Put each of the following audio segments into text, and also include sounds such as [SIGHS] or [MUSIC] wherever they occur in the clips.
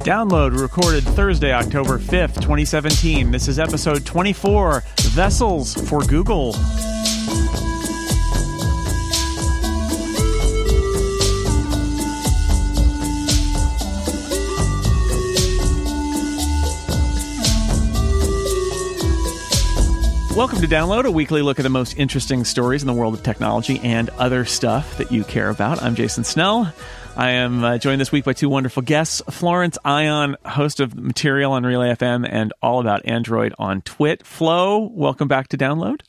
Download recorded Thursday, October 5th, 2017. This is episode 24 Vessels for Google. Welcome to Download, a weekly look at the most interesting stories in the world of technology and other stuff that you care about. I'm Jason Snell. I am uh, joined this week by two wonderful guests Florence Ion, host of Material on Relay FM and All About Android on Twit. Flo, welcome back to Download.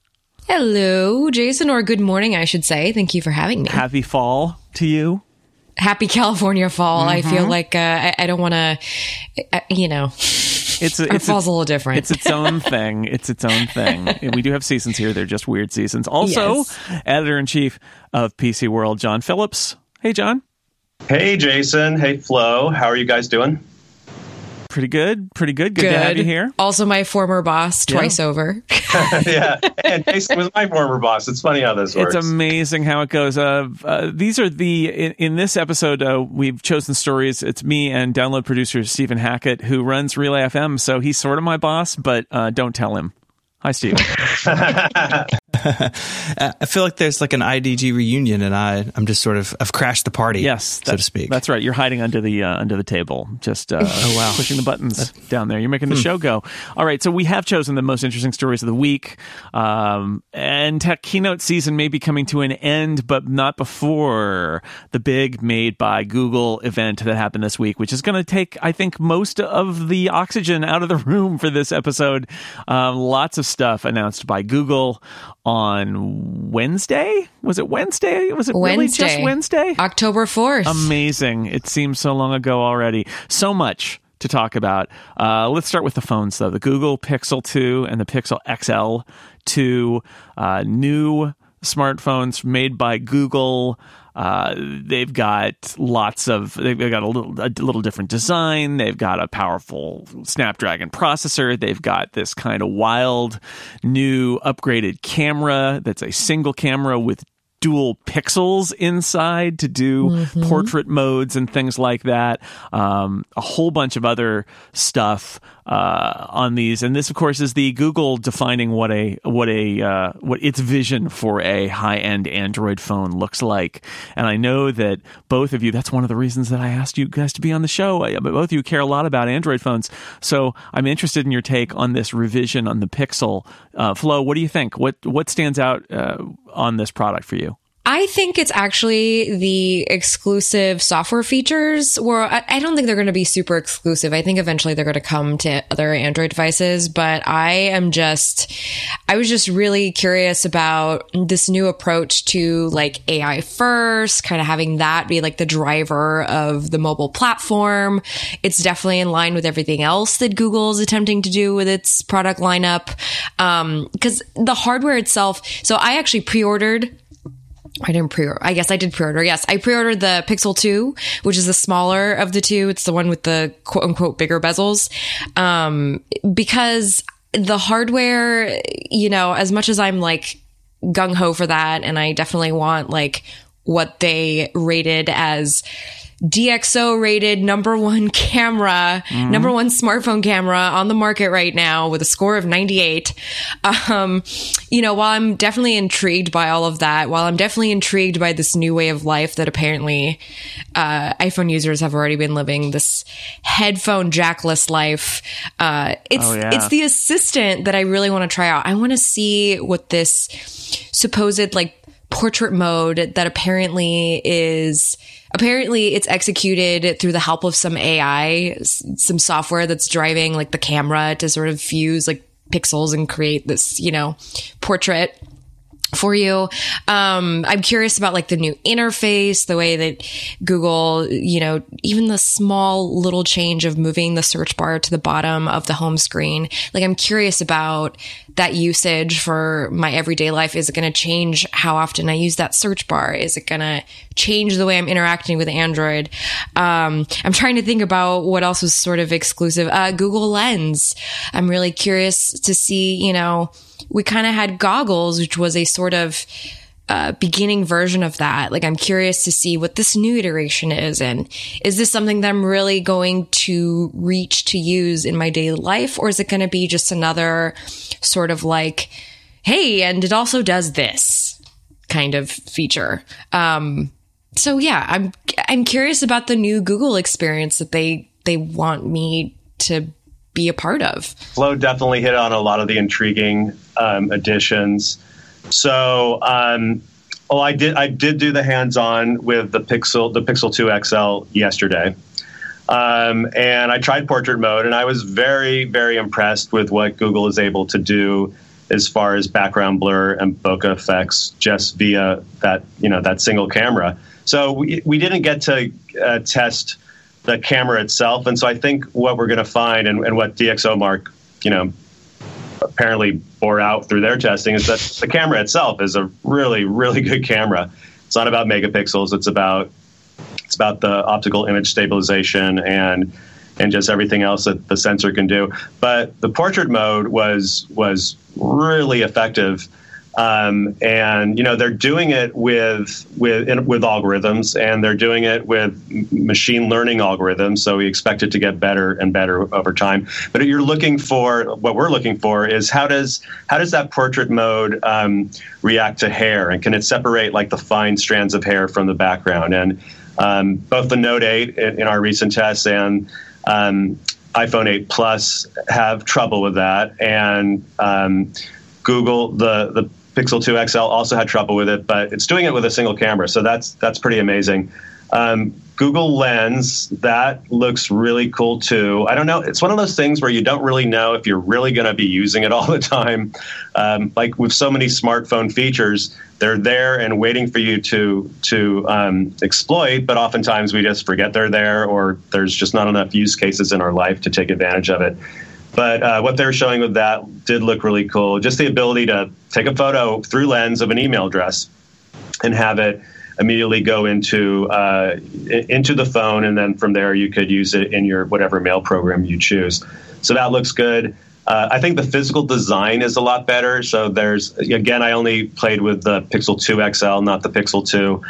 Hello, Jason, or good morning, I should say. Thank you for having me. Happy fall to you. Happy California fall. Mm-hmm. I feel mm-hmm. like uh, I, I, don't want to, uh, you know it's a, it's fall's a, a, little different. It's its own [LAUGHS] thing. It's its own thing. we do have seasons here. They're just weird seasons. Also, yes. editor in chief of PC World, Jon Phillips. Hey, Jon. Hey, Jason. Hey, Flo. How are you guys doing? Pretty good. Pretty good. Good, good. to have you here. Also, my former boss twice yeah. over. [LAUGHS] [LAUGHS] yeah, and Jason was my former boss. It's funny how this works. It's amazing how it goes. Uh, uh, these are the in, in this episode uh, we've chosen stories. It's me and download producer Stephen Hackett who runs Relay FM. So he's sort of my boss, but uh, don't tell him. Hi, Steve. [LAUGHS] [LAUGHS] I feel like there's like an IDG reunion, and I I'm just sort of I've crashed the party, yes, so to speak. That's right. You're hiding under the uh, under the table, just uh, [LAUGHS] oh wow, pushing the buttons down there. You're making the hmm. show go. All right, so we have chosen the most interesting stories of the week, um, and tech keynote season may be coming to an end, but not before the big Made by Google event that happened this week, which is going to take I think most of the oxygen out of the [LAUGHS] room for this episode. Um, lots of stuff announced by Google on Wednesday. Was it Wednesday? Was it Wednesday. really just Wednesday? October 4th. Amazing. It seems so long ago already. So much to talk about. Uh, let's start with the phones, though. The Google Pixel 2 and the Pixel XL 2, uh, new smartphones made by Google. Uh, they've got lots of they've got a little a little different design. They've got a powerful Snapdragon processor. They've got this kind of wild new upgraded camera that's a single camera with dual pixels inside to do mm-hmm. portrait modes and things like that. Um, a whole bunch of other stuff uh, on these, and this, of course, is the Google defining what a what a uh, what its vision for a high end Android phone looks like. And I know that both of you. That's one of the reasons that I asked you guys to be on the show. I, both of you care a lot about Android phones, so I'm interested in your take on this revision on the Pixel. Uh, Flo, what do you think? What what stands out uh, on this product for you? I think it's actually the exclusive software features where I, I don't think they're going to be super exclusive. I think eventually they're going to come to other Android devices, but I am just, I was just really curious about this new approach to like AI first, kind of having that be like the driver of the mobile platform. It's definitely in line with everything else that Google is attempting to do with its product lineup. Um, cause the hardware itself, so I actually pre-ordered I didn't pre order. I guess I did pre order. Yes. I pre ordered the Pixel 2, which is the smaller of the two. It's the one with the quote unquote bigger bezels. Um, because the hardware, you know, as much as I'm like gung ho for that, and I definitely want like what they rated as DxO rated number one [LAUGHS] camera, mm-hmm. number one smartphone camera on the market right now with a score of 98. Um, you know, while I'm definitely intrigued by all of that, while I'm definitely intrigued by this new way of life that apparently uh, iPhone users have already been living, this headphone jackless life, uh, it's oh, yeah. it's the assistant that I really want to try out. I want to see what this supposed like portrait mode that apparently is apparently it's executed through the help of some AI, some software that's driving like the camera to sort of fuse like pixels and create this, you know, portrait for you. Um, I'm curious about like the new interface, the way that Google, you know, even the small little change of moving the search bar to the bottom of the home screen. Like I'm curious about that usage for my everyday life. Is it going to change how often I use that search bar? Is it going to change the way I'm interacting with Android? Um, I'm trying to think about what else was sort of exclusive. Uh, Google Lens. I'm really curious to see, you know, we kind of had goggles, which was a sort of uh, beginning version of that. Like, I'm curious to see what this new iteration is. And is this something that I'm really going to reach to use in my daily life? Or is it going to be just another sort of like, hey, and it also does this kind of feature? Um, so yeah, I'm, I'm curious about the new Google experience that they, they want me to be a part of. Flo definitely hit on a lot of the intriguing um, additions. So, um, oh, I did I did do the hands-on with the Pixel the Pixel 2 XL yesterday. Um, and I tried portrait mode, and I was very, very impressed with what Google is able to do as far as background blur and bokeh effects just via that, you know, that single camera. So we, we didn't get to uh, test the camera itself, and so I think what we're going to find, and, and what DxOMark, you know, apparently bore out through their testing is that the camera itself is a really, really good camera. It's not about megapixels. It's about it's about the optical image stabilization and and just everything else that the sensor can do. But the portrait mode was was really effective um, and you know they're doing it with with in, with algorithms, and they're doing it with machine learning algorithms. So we expect it to get better and better over time. But you're looking for what we're looking for is how does how does that portrait mode um, react to hair, and can it separate like the fine strands of hair from the background? And um, both the Note 8 in, in our recent tests and um, iPhone 8 Plus have trouble with that, and um, Google the the Pixel 2 XL also had trouble with it, but it's doing it with a single camera, so that's that's pretty amazing. Um, Google Lens that looks really cool too. I don't know. It's one of those things where you don't really know if you're really going to be using it [LAUGHS] all the time. Um, like with so many smartphone features, they're there and waiting for you to to um, exploit. But oftentimes we just forget they're there, or there's just not enough use cases in our life to take advantage of it. But uh, what they're showing with that did look really cool. Just the ability to take a photo through Lens of an email address and have it immediately go into uh, into the phone, and then from there you could use it in your whatever mail program you choose. So that looks good. Uh, I think the physical design is a lot better. So there's again, I only played with the Pixel 2 XL, not the Pixel 2,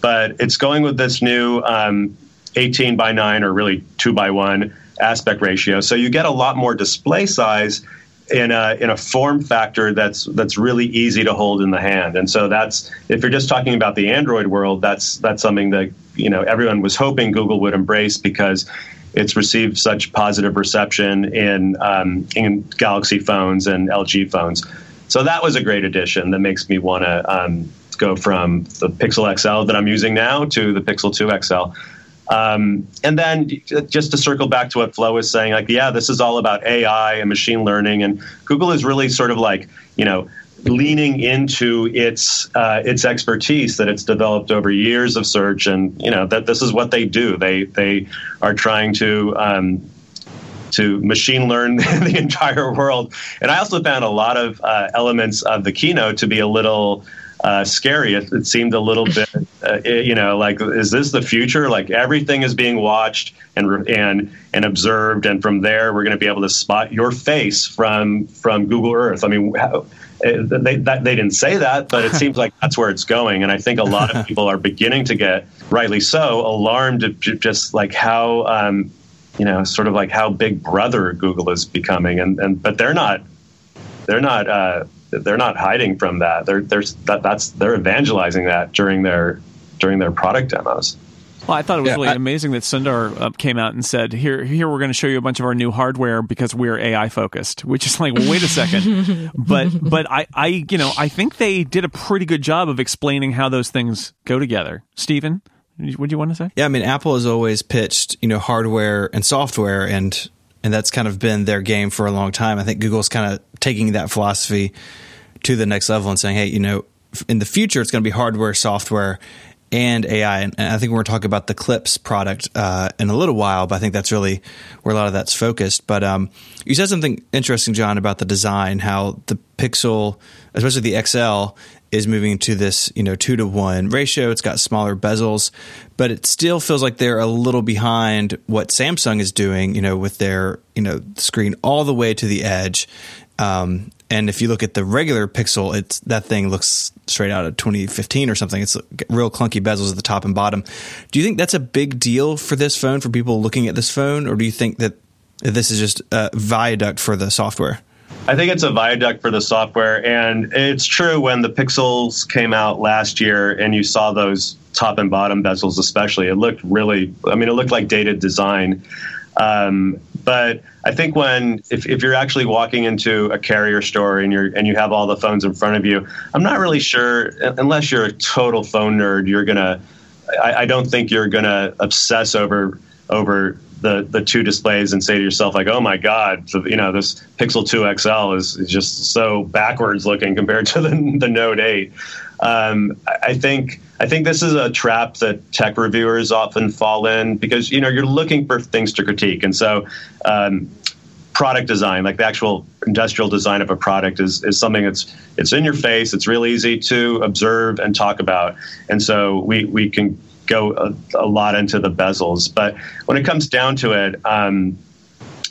but it's going with this new um, 18 by 9 or really 2 by 1 aspect ratio. So you get a lot more display size in a in a form factor that's that's really easy to hold in the hand. And so that's if you're just talking about the Android world, that's that's something that you know everyone was hoping Google would embrace because it's received such positive reception in um, in Galaxy phones and LG phones. So that was a great addition that makes me want to um, go from the Pixel XL that I'm using now to the Pixel 2 XL. Um, and then just to circle back to what Flo was saying, like, yeah, this is all about AI and machine learning, and Google is really sort of like, you know, leaning into its uh, its expertise that it's developed over years of search, and you know that this is what they do. They they are trying to. Um, to machine learn [LAUGHS] the entire world, and I also found a lot of uh, elements of the keynote to be a little uh, scary. It, it, seemed a little bit, [LAUGHS] uh, you know, like is this the future? Like everything is being watched and and and observed, and from there we're going to be able to spot your face from from Google Earth. I mean. How, uh, they, that, they didn't say that, but it seems like that's where it's going. And I think a lot of [LAUGHS] people are beginning to get, rightly so, alarmed at just like how, um, you know, sort of like how big brother Google is becoming. And, and but they're not, they're not, uh, they're not hiding from that. They're they're that, that's they're evangelizing that during their during their product demos. Well, I thought it was yeah, really I, amazing that Sundar uh, came out and said, "Here, here, we're going to show you a bunch of our new hardware because we're AI focused." Which is like, well, wait a second, [LAUGHS] but but I, I, you know, I think they did a pretty good job of explaining how those things go together. Stephen, what do you want to say? Yeah, I mean, Apple has always pitched, you know, hardware and software, and and that's kind of been their game for a long time. I think Google's kind of taking that philosophy to the next level and saying, hey, you know, in the future it's going to be hardware, software, and AI. And I think we're going to talk about the Clips product uh, in a little while, but I think that's really where a lot of that's focused. But um, you said something interesting, Jon, about the design, how the Pixel, especially the XL, is moving to this, you know, two to one ratio. It's got smaller bezels, but it still feels like they're a little behind what Samsung is doing, you know, with their, you know, screen all the way to the edge. Um, And if you look at the regular Pixel, it's that thing looks straight out of 2015 or something. It's real clunky bezels at the top and bottom. Do you think that's a big deal for this phone for people looking at this phone, or do you think that this is just a viaduct for the software? I think it's a viaduct for the software, and it's true when the Pixels came out last year and you saw those top and bottom bezels, especially, it looked really. I mean, it looked like dated design. Um, but I think when if, if you're actually walking into a carrier store and you're and you have all the phones in front of you, I'm not really sure unless you're a total phone nerd, you're gonna. I, I don't think you're gonna obsess over over the the two displays and say to yourself like, oh my god, you know this Pixel 2 XL is, is just so backwards looking compared to the [LAUGHS] the Note 8. Um, I think I think this is a trap that tech reviewers often fall in because you know you're looking for things to critique, and so um, product design, like the actual industrial design of a product, is is something that's it's in your face. It's real easy to observe and talk about, and so we we can go a, a lot into the bezels. But when it comes down to it. Um,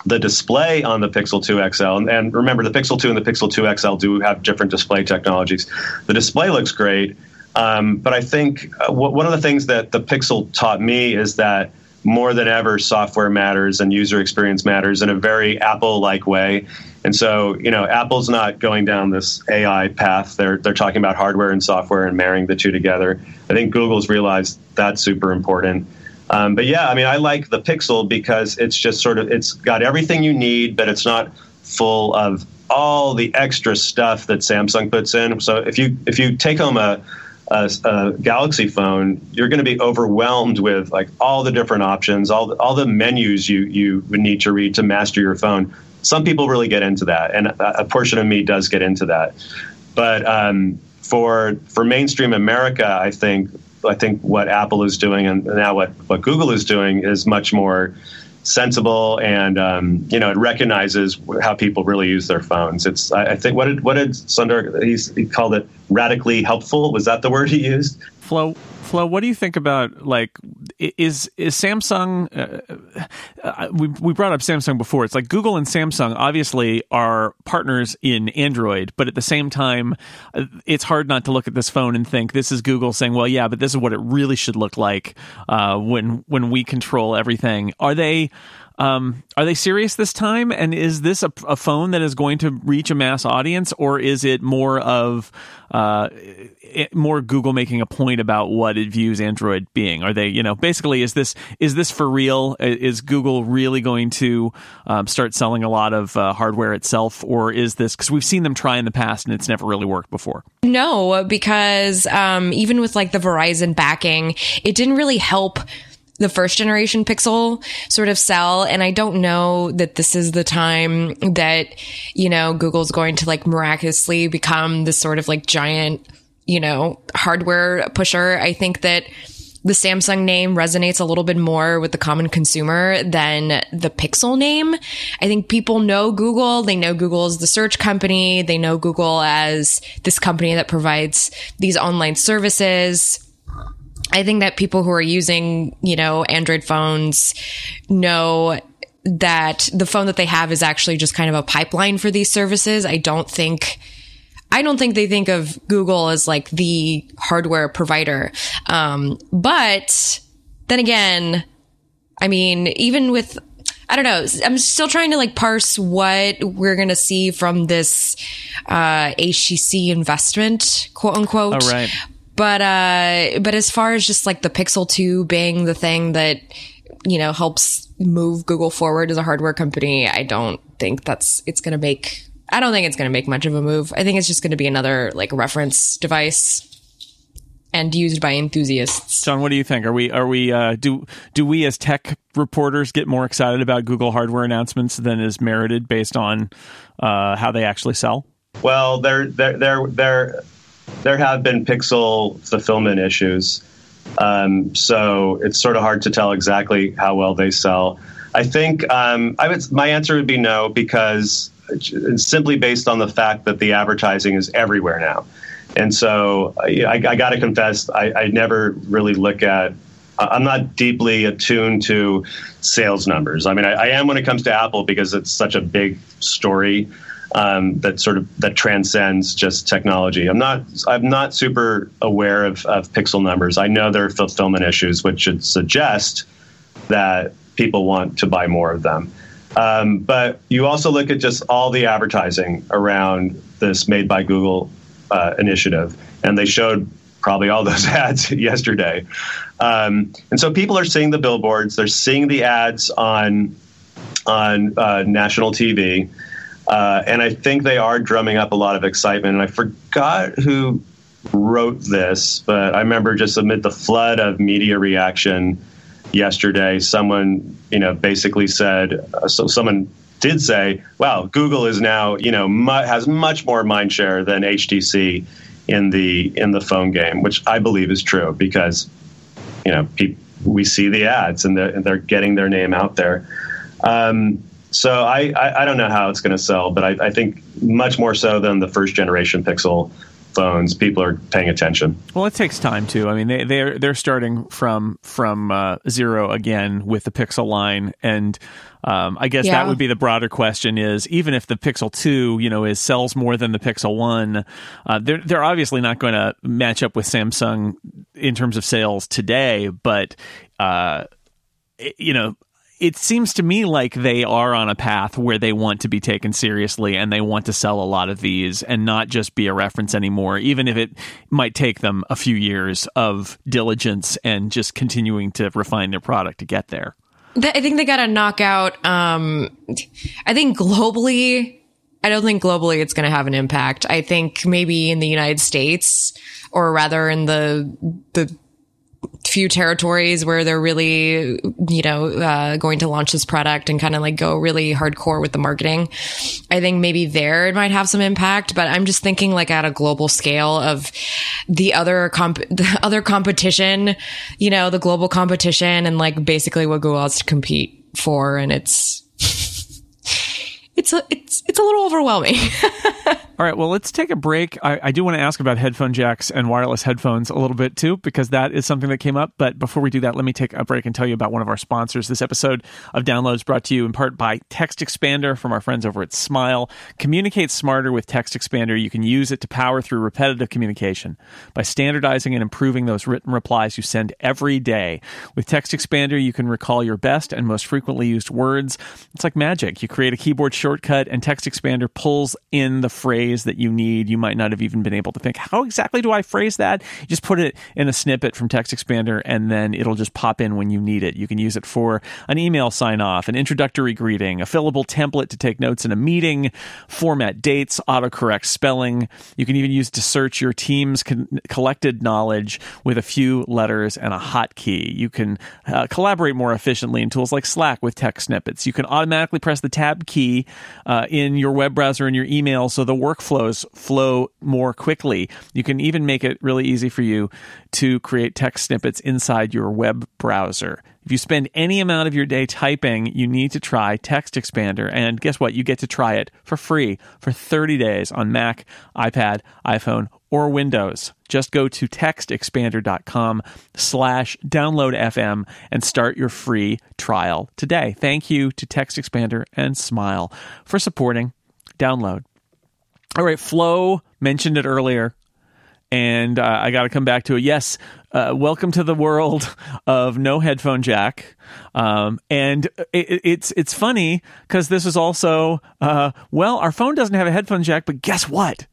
the display on the Pixel 2 XL, and remember the Pixel 2 and the Pixel 2 XL do have different display technologies. The display looks great, um, but I think uh, w- one of the things that the Pixel taught me is that more than ever, software matters and user experience matters in a very Apple-like way. And so, you know, Apple's not going down this AI path. They're they're talking about hardware and software and marrying the two together. I think Google's realized that's super important. Um, but yeah, I mean, I like the Pixel because it's just sort of it's got everything you need, but it's not full of all the extra stuff that Samsung puts in. So if you if you take home a a, a Galaxy phone, you're going to be overwhelmed with like all the different options, all the, all the menus you you would need to read to master your phone. Some people really get into that, and a, portion of me does get into that. But um, for for mainstream America, I think I think what Apple is doing and now what, what Google is doing is much more sensible and um, you know it recognizes how people really use their phones. It's I, I think what did what did Sundar he called it radically helpful. Was that the word he used? Flo, Flo, what do you think about like is is Samsung? Uh, uh, we we brought up Samsung before. It's like Google and Samsung obviously are partners in Android, but at the same time, uh, it's hard not to look at this phone and think this is Google saying, "Well, yeah, but this is what it really should look like uh, when when we control everything." Are they? Um, are they serious this time? And is this a, a, phone that is going to reach a mass audience, or is it more of uh, it, more Google making a point about what it views Android being? Are they, you know, basically, is this is this for real? Is Google really going to um, start selling a lot of uh, hardware itself, or is this because we've seen them try in the past and it's never really worked before? No, because um, even with like the Verizon backing, it didn't really help the first generation Pixel sort of sell. And I don't know that this is the time that, you know, Google's going to like miraculously become this sort of like giant, you know, hardware pusher. I think that the Samsung name resonates a little bit more with the common consumer than the Pixel name. I think people know Google. They know Google as the search company. They know Google as this company that provides these online services I think that people who are using, you know, Android phones know that the phone that they have is actually just kind of a pipeline for these services. I don't think I don't think they think of Google as like the hardware provider. Um, but then again, I mean, even with I don't know. I'm still trying to like parse what we're going to see from this uh, HTC investment, quote unquote. Oh, right. But uh, but as far as just like the Pixel 2 being the thing that you know helps move Google forward as a hardware company, I don't think that's it's going to make. I don't think it's going to make much of a move. I think it's just going to be another like reference device and used by enthusiasts. Jon, what do you think? Are we are we uh, do do we as tech reporters get more excited about Google hardware announcements than is merited based on uh, how they actually sell? Well, they're they're they're they're there have been pixel fulfillment issues. Um, so it's sort of hard to tell exactly how well they sell. I think um, I would, my answer would be no because simply based on the fact that the advertising is everywhere now. And so I, I got to confess, I, I, never really look at. I'm not deeply attuned to sales numbers. I mean, I, I, am when it comes to Apple because it's such a big story. Um, that sort of that transcends just technology. I'm not I'm not super aware of, of pixel numbers. I know there are fulfillment issues, which should suggest that people want to buy more of them. Um, but you also look at just all the advertising around this Made by Google uh, initiative, and they showed probably all those [LAUGHS] ads yesterday. Um, and so people are seeing the billboards, they're seeing the ads on on uh, national TV. Uh, and I think they are drumming up a lot of excitement. And I forgot who wrote this, but I remember just amid the flood of media reaction yesterday, someone, you know, basically said, uh, so someone did say, "Wow, Google is now, you know, mu- has much more mind share than HTC in the in the phone game," which I believe is true because, you know, pe- we see the ads and they're, and they're getting their name out there. Um, so I, I, I, don't know how it's going to sell, but I, I think much more so than the first generation Pixel phones, people are paying attention. Well, it takes time too. I mean, they they're they're starting from from uh, zero again with the Pixel line, and um, I guess yeah. that would be the broader question: is even if the Pixel Two, you know, is sells more than the Pixel One, uh, they're they're obviously not going to match up with Samsung in terms of sales today, but. Uh, you know, it seems to me like they are on a path where they want to be taken seriously and they want to sell a lot of these and not just be a reference anymore, even if it might take them a few years of diligence and just continuing to refine their product to get there. I think they got to knock out. Um, I think globally, I don't think globally it's going to have an impact. I think maybe in the United States, or rather in the the few territories where they're really, you know, uh, going to launch this product and kind of like go really hardcore with the marketing. I think maybe there it might have some impact, but I'm just thinking like at a global scale of the other comp, [LAUGHS] the other competition, you know, the global competition and like basically what Google has to compete for. And it's, [LAUGHS] it's a, it's it's a little overwhelming. [LAUGHS] All right, well, let's take a break. I, I, do want to ask about headphone jacks and wireless headphones a little bit too, because that is something that came up. But before we do that, let me take a break and tell you about one of our sponsors. This episode of Downloads brought to you in part by Text Expander from our friends over at Smile. Communicate smarter with Text Expander. You can use it to power through repetitive communication by standardizing and improving those written replies you send every day. With Text Expander, you can recall your best and most frequently used words. It's like magic. You create a keyboard shortcut, and Text Text expander pulls in the phrase that you need. You might not have even been able to think, how exactly do I phrase that? You just put it in a snippet from Text Expander, and then it'll just pop in when you need it. You can use it for an email sign off, an introductory greeting, a fillable template to take notes in a meeting, format dates, autocorrect spelling. You can even use to search your team's con- collected knowledge with a few letters and a hotkey. You can uh, collaborate more efficiently in tools like Slack with text snippets. You can automatically press the tab key uh, in your web browser and your email so the workflows flow more quickly. You can even make it really easy for you to create text snippets inside your web browser. If you spend any amount of your day typing, you need to try Text Expander. And guess what? You get to try it for free for 30 days on Mac, iPad, iPhone, or Windows. Just go to textexpander.com slash download FM and start your free trial today. Thank you to Text Expander and Smile for supporting Download. All right, Flo mentioned it earlier and uh, I got to come back to it. Yes, uh, welcome to the world [LAUGHS] of no headphone jack. Um, and it, it's it's funny because this is also uh, well, our phone doesn't have a headphone jack, but guess what?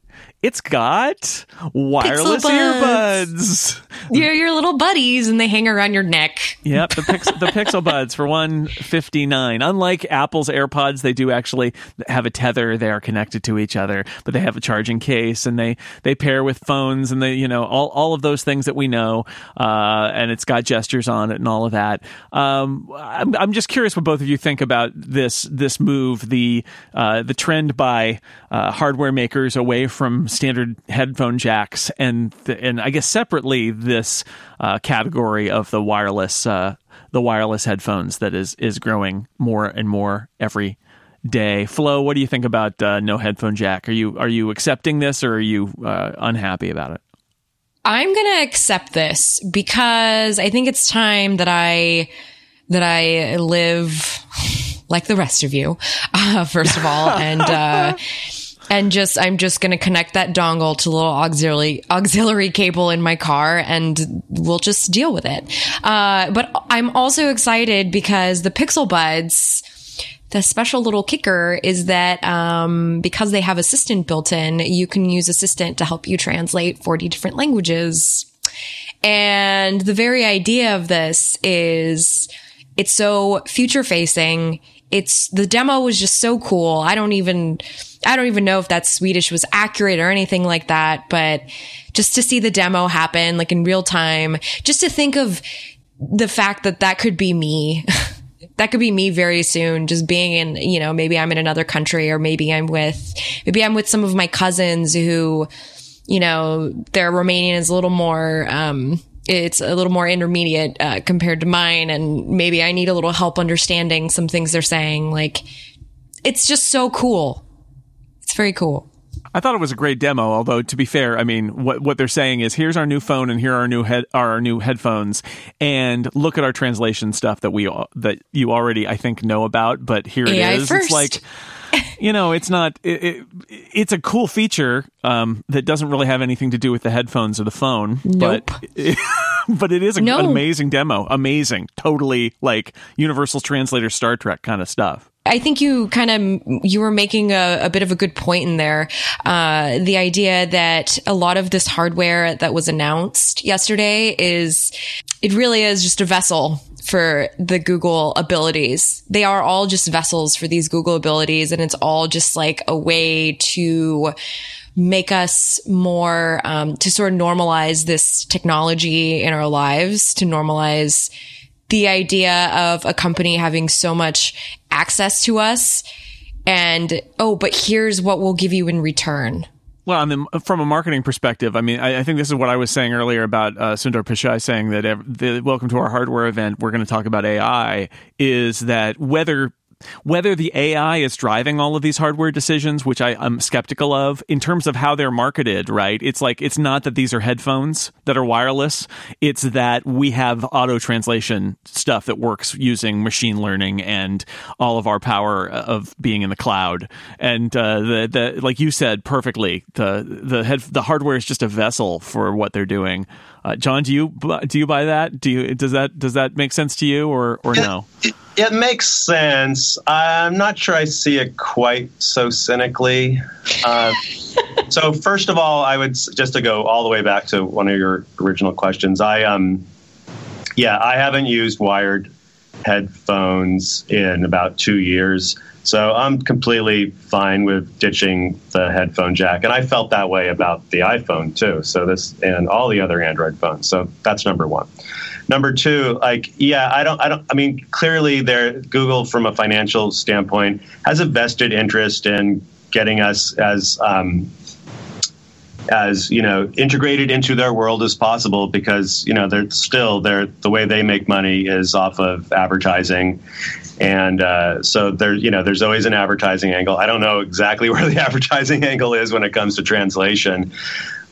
It's got wireless earbuds. You're your little buddies, and they hang around your neck. Yep, the Pix- the Pixel [LAUGHS] Buds for one fifty nine. Unlike Apple's AirPods, they do actually have a tether. They are connected to each other, but they have a charging case, and they they pair with phones, and they you know all all of those things that we know. Uh, and it's got gestures on it and all of that. Um, I'm, I'm just curious what both of you think about this this move, the uh, the trend by uh, hardware makers away from standard headphone jacks, and the, and I guess separately this uh, category of the wireless uh, the wireless headphones that is is growing more and more every day. Flo, what do you think about uh, no headphone jack? Are you are you accepting this or are you uh, unhappy about it? I'm going to accept this because I think it's time that I that I live like the rest of you, [LAUGHS] uh, first of all, and uh, [LAUGHS] and just I'm just going to connect that dongle to a little auxiliary auxiliary cable in my car, and we'll just deal with it. Uh, but I'm also excited because the Pixel Buds. The special little kicker is that um, because they have Assistant built in, you can use Assistant to help you translate 40 different languages. And the very idea of this is it's so future facing. It's the demo was just so cool. I don't even, I don't even know if that Swedish was accurate or anything like that, but just to see the demo happen, like in real time, just to think of the fact that that could be me. [LAUGHS] that could be me very soon, just being in, you know, maybe I'm in another country or maybe I'm with, maybe I'm with some of my cousins who, you know, their Romanian is a little more, um, it's a little more intermediate uh, compared to mine, and maybe I need a little help understanding some things they're saying. Like, it's just so cool. It's very cool. I thought it was a great demo. Although to be fair, I mean, what what they're saying is, here's our new phone and here are our new head are our new headphones, and look at our translation stuff that we that you already I think know about. But here AI it is. First. It's like [LAUGHS] you know, it's not. It, it, it's a cool feature um, that doesn't really have anything to do with the headphones or the phone. Nope. But [LAUGHS] it, but it is a, No. an amazing demo. Amazing. Totally like Universal Translator Star Trek kind of stuff. I think you kind of you were making a, a bit of a good point in there. Uh, the idea that a lot of this hardware that was announced yesterday is it really is just a vessel for the Google abilities. They are all just vessels for these Google abilities, and it's all just like a way to make us more um, to sort of normalize this technology in our lives, to normalize the idea of a company having so much access to us and oh but here's what we'll give you in return Well, I mean, from a marketing perspective, I mean, I, I think this is what I was saying earlier about uh, Sundar Pichai saying that ev- the welcome to our hardware event, we're going to talk about AI. Is that whether whether the AI is driving all of these hardware decisions, which I, I'm skeptical of, in terms of how they're marketed, right? It's like it's not that these are headphones that are wireless. It's that we have auto translation stuff that works using machine learning and all of our power of being in the cloud. And uh, the the like you said perfectly, the the head the hardware is just a vessel for what they're doing. Uh, Jon, do you do you buy that? Do you does that does that make sense to you or or no? It, it makes sense. I'm not sure I see it quite so cynically. Uh, [LAUGHS] so first of all, I would just to go all the way back to one of your original questions. I um, yeah, I haven't used wired headphones in about two years, so I'm completely fine with ditching the headphone jack. And I felt that way about the iPhone too. So this and all the other Android phones. So that's number one. Number two, like, yeah, I don't, I don't, I mean, clearly there, Google from a financial standpoint has a vested interest in getting us as, um, as you know integrated into their world as possible because you know they're still they're the way they make money is off of advertising. And uh, so there you know there's always an advertising angle. I don't know exactly [LAUGHS] where the advertising angle is when it comes to translation.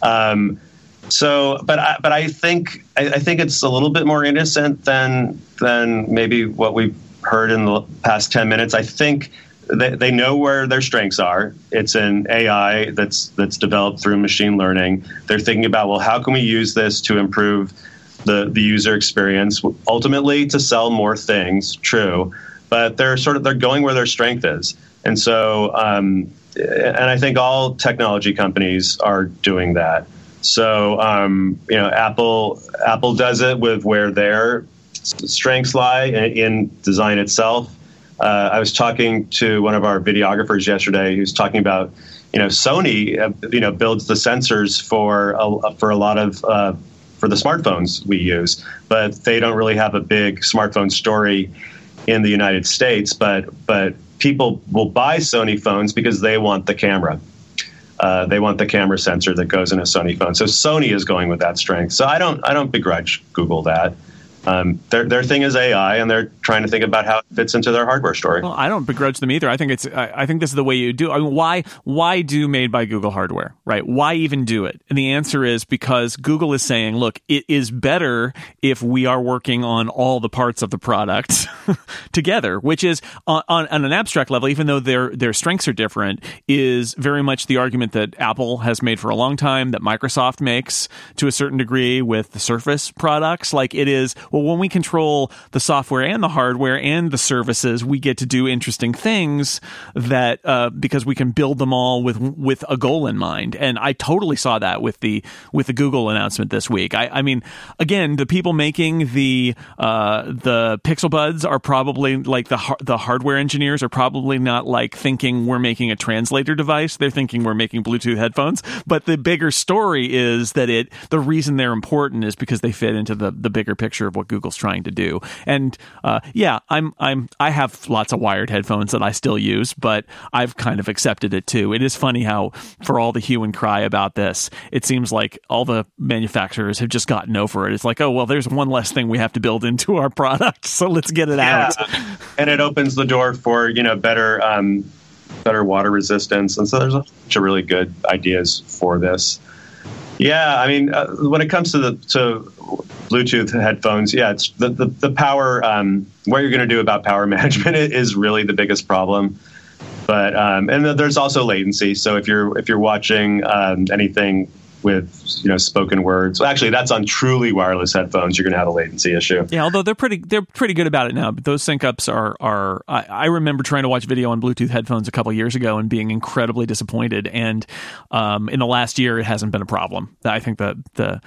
Um, so but I, but I think I, I think it's a little bit more innocent than than maybe what we've heard in the past 10 minutes I think they, they know where their strengths are. It's an AI that's that's developed through machine learning. They're thinking about well, how can we use this to improve the the user experience, ultimately to sell more things. True, but they're sort of they're going where their strength is, and so um, and I think all technology companies are doing that. So um, you know, Apple Apple does it with where their strengths lie in, design itself. Uh, I was talking to one of our videographers yesterday who's talking about, you know, Sony, uh, you know, builds the sensors for a, for a lot of uh, for the smartphones we use, but they don't really have a big smartphone story in the United States. But but people will buy Sony phones because they want the camera. Uh, they want the camera sensor that goes in a Sony phone. So Sony is going with that strength. So I don't I don't begrudge Google that. Um, their their thing is AI, and they're trying to think about how it fits into their hardware story. Well, I don't begrudge them either. I think it's I, I think this is the way you do. I mean, why why do made by Google hardware, right? Why even do it? And the answer is because Google is saying, look, it is better if we are working on all the parts of the product [LAUGHS] together, which is on, on, on an abstract level, even though their their strengths are different, is very much the argument that Apple has made for a long time, that Microsoft makes to a certain degree with the Surface products. Like it is well, when we control the software and the hardware and the services, we get to do interesting things that uh, because we can build them all with with a goal in mind. And I totally saw that with the with the Google announcement this week. I, I mean, again, the people making the uh, the Pixel Buds are probably like the the hardware engineers are probably not like thinking we're making a translator device. They're thinking we're making Bluetooth headphones. But the bigger story is that it the reason they're important is because they fit into the the bigger picture of what what Google's trying to do. And uh, yeah, I'm I'm I have lots of wired headphones that I still use, but I've kind of accepted it too. It is funny how for all the hue and cry about this, it seems like all the manufacturers have just gotten over it. It's like, oh well, there's one less thing we have to build into our product, [LAUGHS] so let's get it yeah. out. and it opens the door for you know better. Um, better water resistance and so there's a bunch of really good ideas for this yeah, I mean, uh, when it comes to the to Bluetooth headphones, yeah, it's the the, the power. Um, what you're going to do about power [LAUGHS] management is really the biggest problem. But um, and there's also latency. So if you're if you're watching um, anything with you know spoken words. Well, actually, that's on truly wireless headphones. You're going to have a latency issue. Yeah, although they're pretty they're pretty good about it now. But those sync ups are are. I, I remember trying to watch video on Bluetooth headphones a couple years ago and being incredibly disappointed. And um, in the last year, it hasn't been a problem. I think that the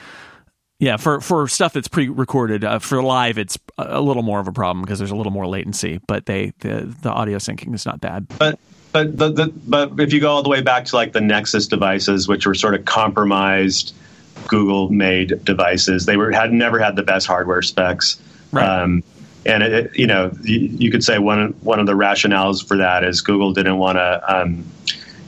yeah, for, for stuff that's pre-recorded, uh, for live, it's a little more of a problem because there's a little more latency. But they the the audio syncing is not bad. But but the, the, but if you go all the way back to like the Nexus devices, which were sort of compromised Google made devices, they were had never had the best hardware specs. Right. Um, and it, it, you know, you, you, could say one one of the rationales for that is Google didn't want to, um,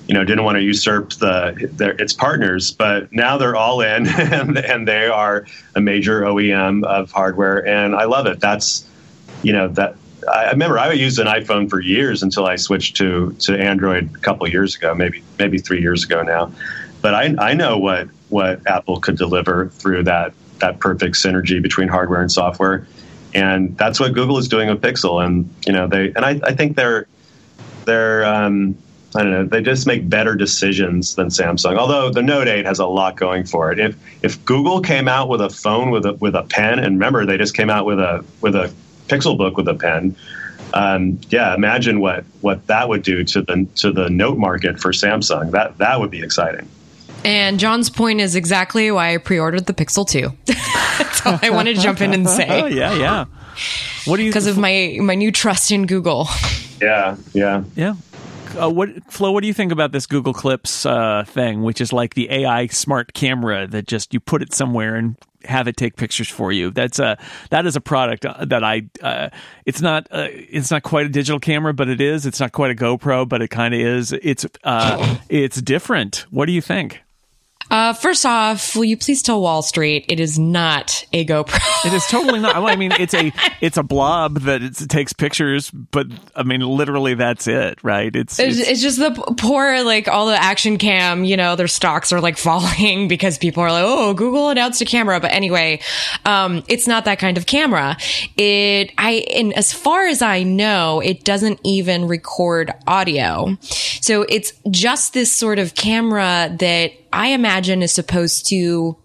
you know, didn't want to usurp the their, its partners, but now they're all in, [LAUGHS] and, and they are a major OEM of hardware, and I love it. That's, you know, that I remember I used an iPhone for years until I switched to to Android a couple years ago, maybe maybe three years ago now. But I I know what what Apple could deliver through that that perfect synergy between hardware and software, and that's what Google is doing with Pixel. And you know they and I, I think they're they're um, I don't know. They just make better decisions than Samsung. Although the Note 8 has a lot going for it. If if Google came out with a phone with a with a pen, and remember they just came out with a with a Pixel Book with a pen. Um, yeah, imagine what what that would do to the to the note market for Samsung. That that would be exciting. And Jon's point is exactly why I pre-ordered the Pixel 2. [LAUGHS] That's all I want to jump in and [LAUGHS] say. Oh yeah, yeah. What do you? Because of my my new trust in Google. Yeah, yeah, yeah. Uh, what Flo? What do you think about this Google Clips uh, thing, which is like the AI smart camera that just you put it somewhere and have it take pictures for you. That's a that is a product uh, that I. Uh, it's not uh, it's not quite a digital camera, but it is. It's not quite a GoPro, but it kind of is. It's uh, it's different. What do you think? Uh, first off, will you please tell Wall Street it is not a GoPro? it is totally not. I mean, it's a [LAUGHS] it's a blob that it takes pictures, but I mean, literally, that's it, right? It's, it's it's, just the poor like all the action cam. You know, their stocks are like [LAUGHS] falling because people are like, oh, Google announced a camera. But anyway, um, it's not that kind of camera. It I and as far as I know, it doesn't even record audio. So it's just this sort of camera that I imagine is supposed to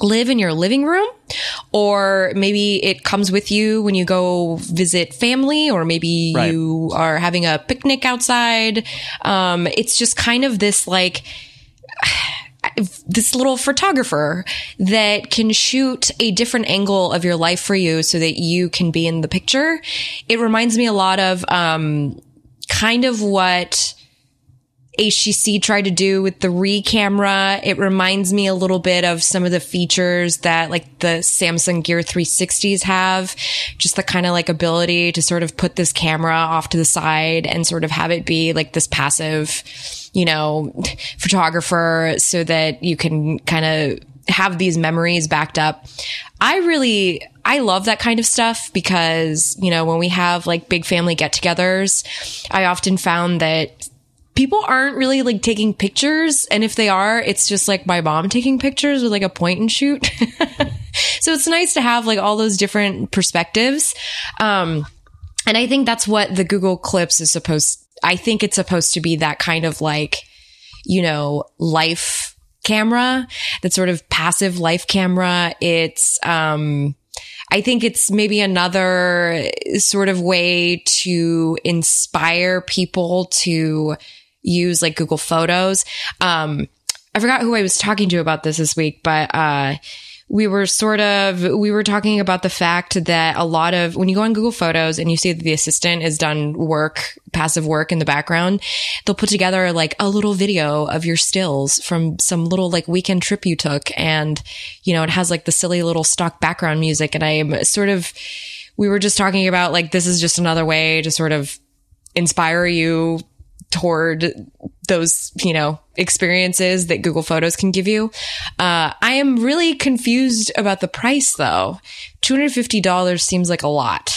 live in your living room or maybe it comes with you when you go visit family or maybe right. you are having a picnic outside um, it's just kind of this like [SIGHS] this little photographer that can shoot a different angle of your life for you so that you can be in the picture it reminds me a lot of um, kind of what HTC tried to do with the Re camera. It reminds me a little bit of some of the features that like the Samsung Gear 360s have. Just the kind of like ability to sort of put this camera off to the side and sort of have it be like this passive, you know, photographer so that you can kind of have these memories backed up. I really, I love that kind of stuff because, you know, when we have like big family get togethers, I often found that people aren't really like taking pictures. And if they are, it's just like my mom taking pictures with like a point and shoot. [LAUGHS] so it's nice to have like all those different perspectives. Um, and I think that's what the Google Clips is supposed, I think it's supposed to be that kind of like, you know, life camera, that sort of passive life camera. It's, um, I think it's maybe another sort of way to inspire people to use like Google Photos. Um, I forgot who I was talking to about this this week, but, uh, we were sort of we were talking about the fact that a lot of when you go on Google Photos and you see that the assistant has done work, passive work in the background, they'll put together like a little video of your stills from some little like weekend trip you took and you know, it has like the silly little stock background music and I'm sort of we were just talking about like this is just another way to sort of inspire you toward those, you know, experiences that Google Photos can give you. Uh, I am really confused about the price though. $250 seems like a lot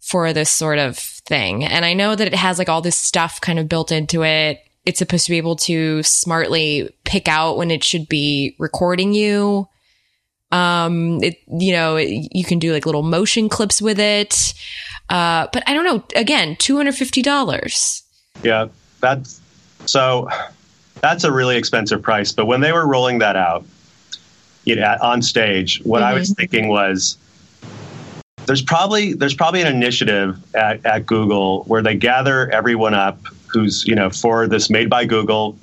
for this sort of thing. And I know that it has like all this stuff kind of built into it. It's supposed to be able to smartly pick out when it should be recording you. Um, it, you know, it, you can do like little motion clips with it. Uh, but I don't know. Again, $250. Yeah, that's so that's a really expensive price. But when they were rolling that out, you know, on stage, what mm-hmm. I was mm-hmm. thinking was there's probably there's probably an initiative at, at Google where they gather everyone up who's you know for this made by Google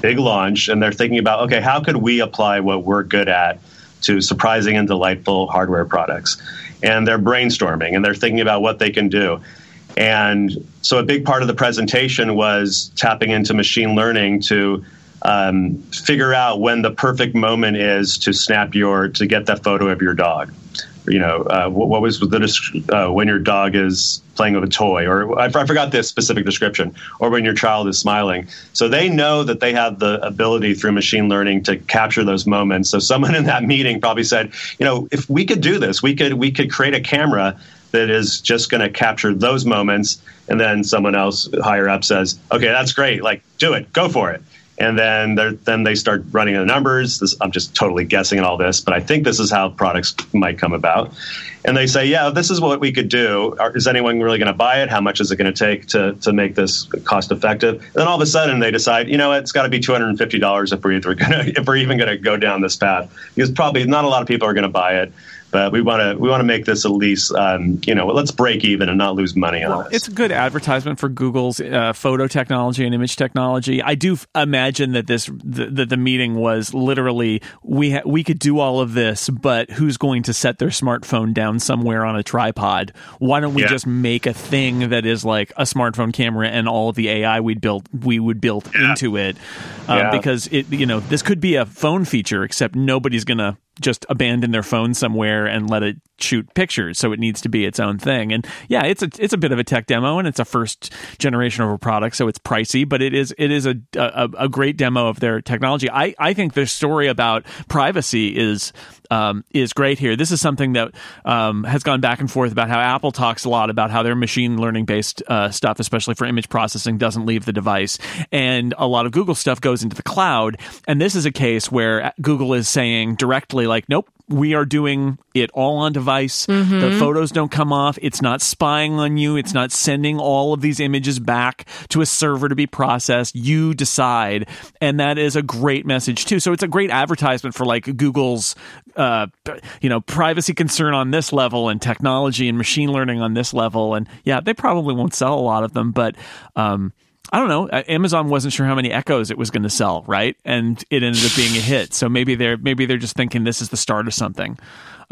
big launch, and they're thinking about okay, how could we apply what we're good at to surprising and delightful hardware products? And they're brainstorming and they're thinking about what they can do. And so a big part of the presentation was tapping into machine learning to um, figure out when the perfect moment is to snap your to get that photo of your dog. You know, uh, what, what, was the uh, when your dog is playing with a toy, or I, I forgot this specific description, or when your child is smiling. So they know that they have the ability through machine learning to capture those moments. So someone [LAUGHS] in that meeting probably said, you know, if we could do this, we could we could create a camera that is just going to capture those moments and then someone else higher up says okay that's great like do it go for it. And then then they start running the numbers. This, i'm just totally guessing at all this but i think this is how products might come about. And they say yeah this is what we could do. Is anyone really going to buy it? How much is it going to take to, to make this cost effective and then all of a sudden they decide you know it's got to be $250 if we're, either gonna, [LAUGHS] if we're even going to go down this path. Because probably not a lot of people are going to buy it but we want to we want to make this at least um, you know let's break even and not lose money on well, It's a good advertisement for Google's uh, photo technology and image technology. I do f- imagine that this that the, meeting was literally we ha- we could do all of this, but who's going to set their smartphone down somewhere on a tripod? Why don't we yeah. just make a thing that is like a smartphone camera and all of the AI we built we would build yeah. into it? Um, yeah. Because it you know this could be a phone feature, except nobody's gonna just abandon their phone somewhere and let it shoot pictures. So it needs to be its own thing. And yeah, it's a it's a bit of a tech demo, and it's a first generation of a product, so it's pricey, but it is it is a a, a great demo of their technology. I I think their story about privacy is um, is great here. This is something that um, has gone back and forth about how Apple talks a lot about how their machine learning based uh, stuff, especially for image processing, doesn't leave the device, and a lot of Google stuff goes into the cloud. And this is a case where Google is saying directly, like, nope, we are doing it all on device. Mm-hmm. The photos don't come off. It's not spying on you. It's not sending all of these images back to a server to be processed. You decide. And that is a great message too. So it's a great advertisement for like Google's uh, you know, privacy concern on this level and technology and machine learning on this level. And yeah, they probably won't sell a lot of them, but um, I don't know. Uh, Amazon wasn't sure how many Echoes it was going to sell, right? And it ended up being a hit. So maybe they're maybe they're just thinking this is the start of something.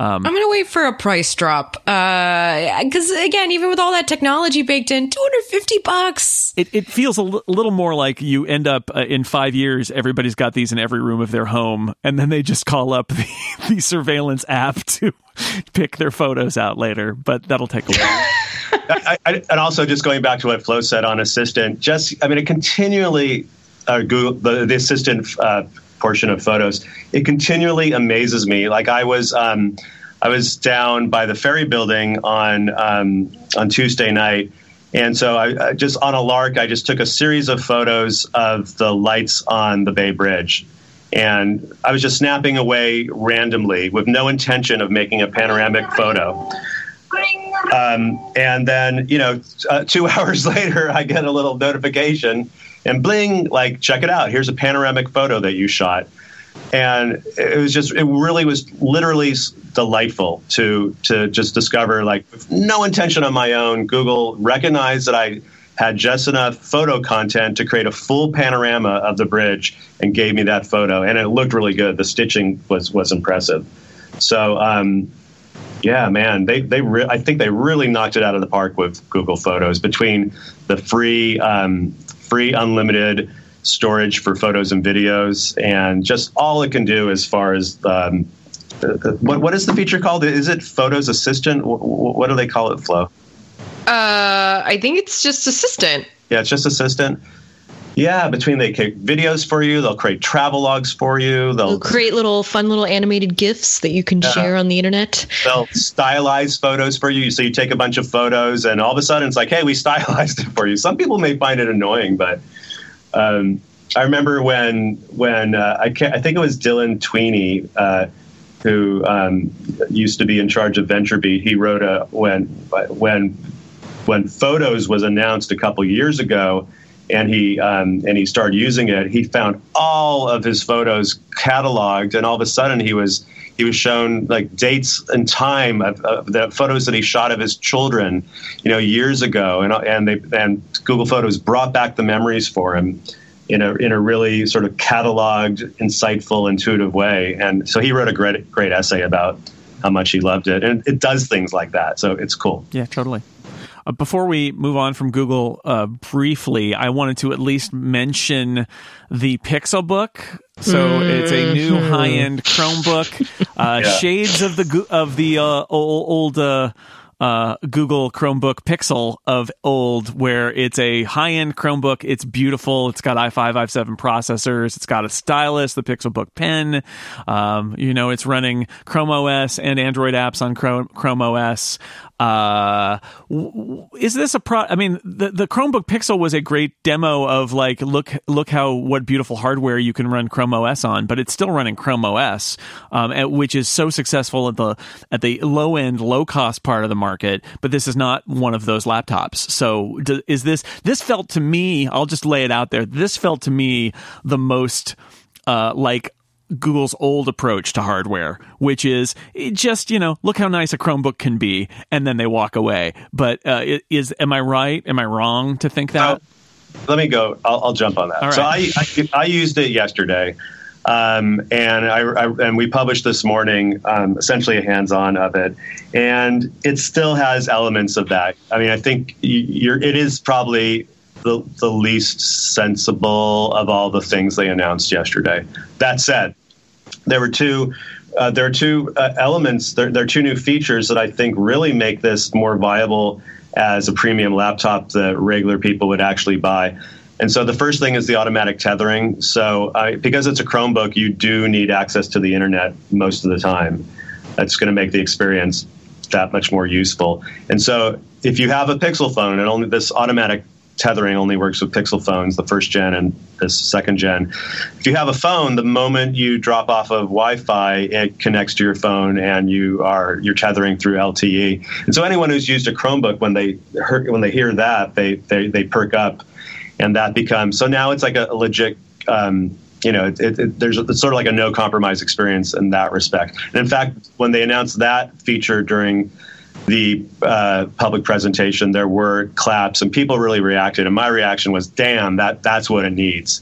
Um, I'm going to wait for a price drop because uh, again, even with all that technology baked in, 250 bucks. It, it feels a l- little more like you end up uh, in five years. Everybody's got these in every room of their home, and then they just call up [LAUGHS] the, the surveillance app to pick their photos out later. But that'll take a while. I, I, and also, just going back to what Flo said on Assistant, just I mean, it continually uh, Google the, the Assistant uh, portion of photos. It continually amazes me. Like I was. Um, I was down by the ferry building on um, on Tuesday night, and so I, I, just on a lark, I just took a series of photos of the lights on the Bay Bridge, and I was just snapping away randomly with no intention of making a panoramic photo. Um, and then, you know, uh, two [LAUGHS] hours later, I get a little notification, and bling, like, check it out. Here's a panoramic photo that you shot. And it was just it really was literally delightful to to just discover like no intention on my own. Google recognized that i had just enough photo content to create a full panorama of the bridge and gave me that photo. And it looked really good. The stitching was was impressive. So um, yeah man they they re- i think they really knocked it out of the park with google photos between the free um, free unlimited storage for photos and videos, and just all it can do as far as um, what what is the feature called? Is it Photos Assistant? What do they call it, Flo? Uh, I think it's just Assistant. Yeah, it's just Assistant. Yeah, between they create videos for you, they'll create travel logs for you. They'll, they'll create little fun little animated gifs that you can yeah. share on the internet. They'll stylize photos for you. So you take a bunch of photos, and all of a sudden it's like, hey, we [LAUGHS] stylized it for you. Some people may find it annoying, but um, I remember when when uh, I, I think it was Dylan Tweney uh, who um, used to be in charge of VentureBeat. He wrote a when when when Photos was announced a couple years ago, and he um, and he started using it. He found all of his photos cataloged, and all of a sudden he was he was shown like dates and time of, of, the photos that he shot of his children, you know, years ago, and and they and Google Photos brought back the memories for him in a in a really sort of cataloged, insightful, intuitive way. And so he wrote a great great essay about how much he loved it, and it does things like that. So it's cool. Yeah, totally. Uh, before we move on from Google, uh, briefly, I wanted to at least mention the Pixelbook. So mm-hmm. it's a new mm-hmm. high-end Chromebook, [LAUGHS] uh, yeah. shades of the of the uh, old. old uh, Google Chromebook Pixel of old, where it's a high end Chromebook. It's beautiful. It's got i5, i7 processors. It's got a stylus, the Pixelbook Pen. Um, you know, it's running Chrome OS and Android apps on Chrome, Chrome OS. Uh, is this a pro? I mean, the the Chromebook Pixel was a great demo of like look look how what beautiful hardware you can run Chrome OS on, but it's still running Chrome OS, um, at, which is so successful at the at the low end, low cost part of the market. Market, but this is not one of those laptops. So do, is this? This felt to me. I'll just lay it out there. This felt to me the most. Uh, like Google's old approach to hardware, which is just you know look how nice a Chromebook can be, and then they walk away. But uh, is am I right? Am I wrong to think that? let me go. I'll, I'll, jump on that. Right. So I, I, I used it yesterday, um, and I, I, and we published this morning um, essentially a hands-on of it, and it still has elements of that. I mean, I think you're it is probably the, the least sensible of all the things they announced yesterday. That said, there were two. Uh, there are two uh, elements. There, there are two new features that I think really make this more viable as a premium laptop that regular people would actually buy. And so the first thing is the automatic tethering. So uh, because it's a Chromebook, you do need access to the internet most of the time. That's going to make the experience that much more useful. And so if you have a Pixel phone and only this automatic tethering only works with Pixel phones, the first gen and this second gen. If you have a phone, the moment you drop off of Wi-Fi, it connects to your phone, and you are you're tethering through LTE. And so anyone who's used a Chromebook, when they hear, when they hear that, they, they they perk up, and that becomes so now it's like a, legit. Um, you know, it, it, it, there's it's sort of like a no compromise experience in that respect. And in fact, when they announced that feature during the uh, public presentation, there were claps and people really reacted. And my reaction was, "Damn, that that's what it needs."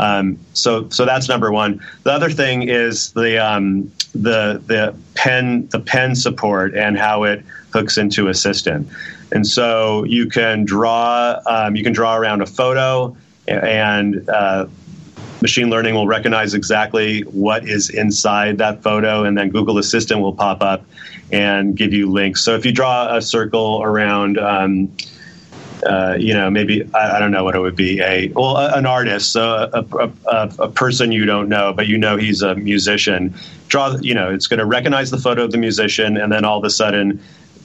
Um, so so that's number one. The other thing is the um, the the pen the pen support and how it hooks into Assistant. And so you can draw um, you can draw around a photo and uh, machine learning will recognize exactly what is inside that photo, and then Google Assistant will pop up and give you links. So if you draw a circle around, um, uh, you know, maybe I, I, don't know what it would be. A well, a, an artist, so a, a, a, a, person you don't know, but you know he's a musician. Draw, you know, it's going to recognize the photo of the musician, and then all of a sudden,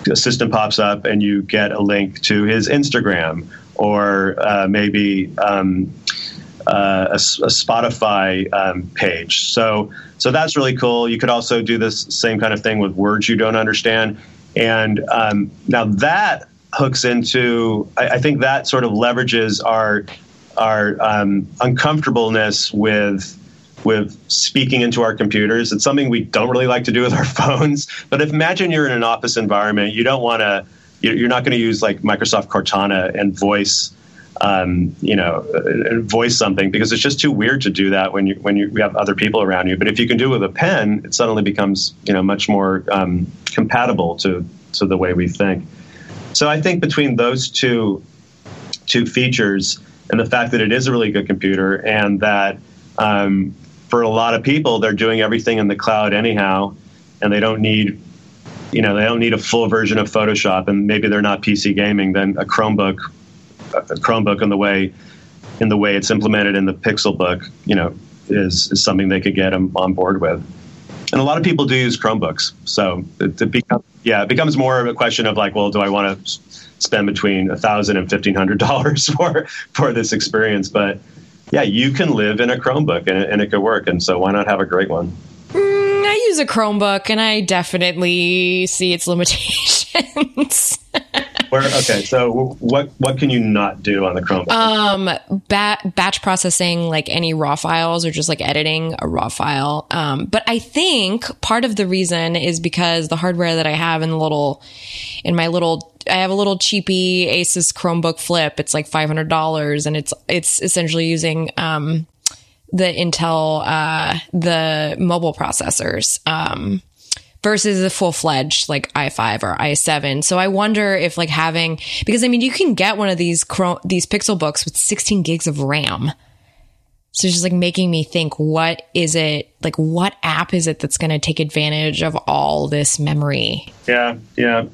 a system pops up, and you get a link to his Instagram, or uh, maybe um, uh, a, Spotify um, page. So, so that's really cool. You could also do this same kind of thing with words you don't understand. And um, now that hooks into I, I, think that sort of leverages our our um, uncomfortableness with with speaking into our computers. It's something we don't really like to do with our [LAUGHS] phones. But if imagine you're in an office environment, you don't want to. You're not going to use like Microsoft Cortana and voice, um, you know, voice something because it's just too weird to do that when you when you have other people around you. But if you can do it with a pen, it suddenly becomes you know much more um, compatible to to the way we think. So I think between those two two features and the fact that it is a really good computer and that um, for a lot of people they're doing everything in the cloud anyhow and they don't need you know they don't need a full version of Photoshop and maybe they're not PC gaming then a Chromebook a Chromebook in the way in the way it's implemented in the Pixelbook you know is, is something they could get on board with and a lot of people do use Chromebooks. So it, it becomes yeah, it becomes more of a question of like, well, do I want to spend between a thousand and fifteen hundred dollars [LAUGHS] for for this experience? But yeah, you can live in a Chromebook and, and it could work. And so why not have a great one? Mm, I use a Chromebook and I definitely see its [LAUGHS] limitations. [LAUGHS] Where, okay, so what what can you not do on the Chromebook? Um, ba- batch processing, like any raw files, or just like editing a raw file. Um, but I think part of the reason is because the hardware that I have in the little, in my little I have a little cheapy Asus Chromebook Flip. It's like five hundred dollars, and it's it's essentially using um, the Intel uh, the mobile processors. Um, versus a full fledged like i5 or i7. So I wonder if like having, because I mean, you can get one of these, these Pixelbooks with 16 gigs of RAM. So it's just like making me think, what is it, like what app is it that's going to take advantage of all this memory? Yeah. Yeah.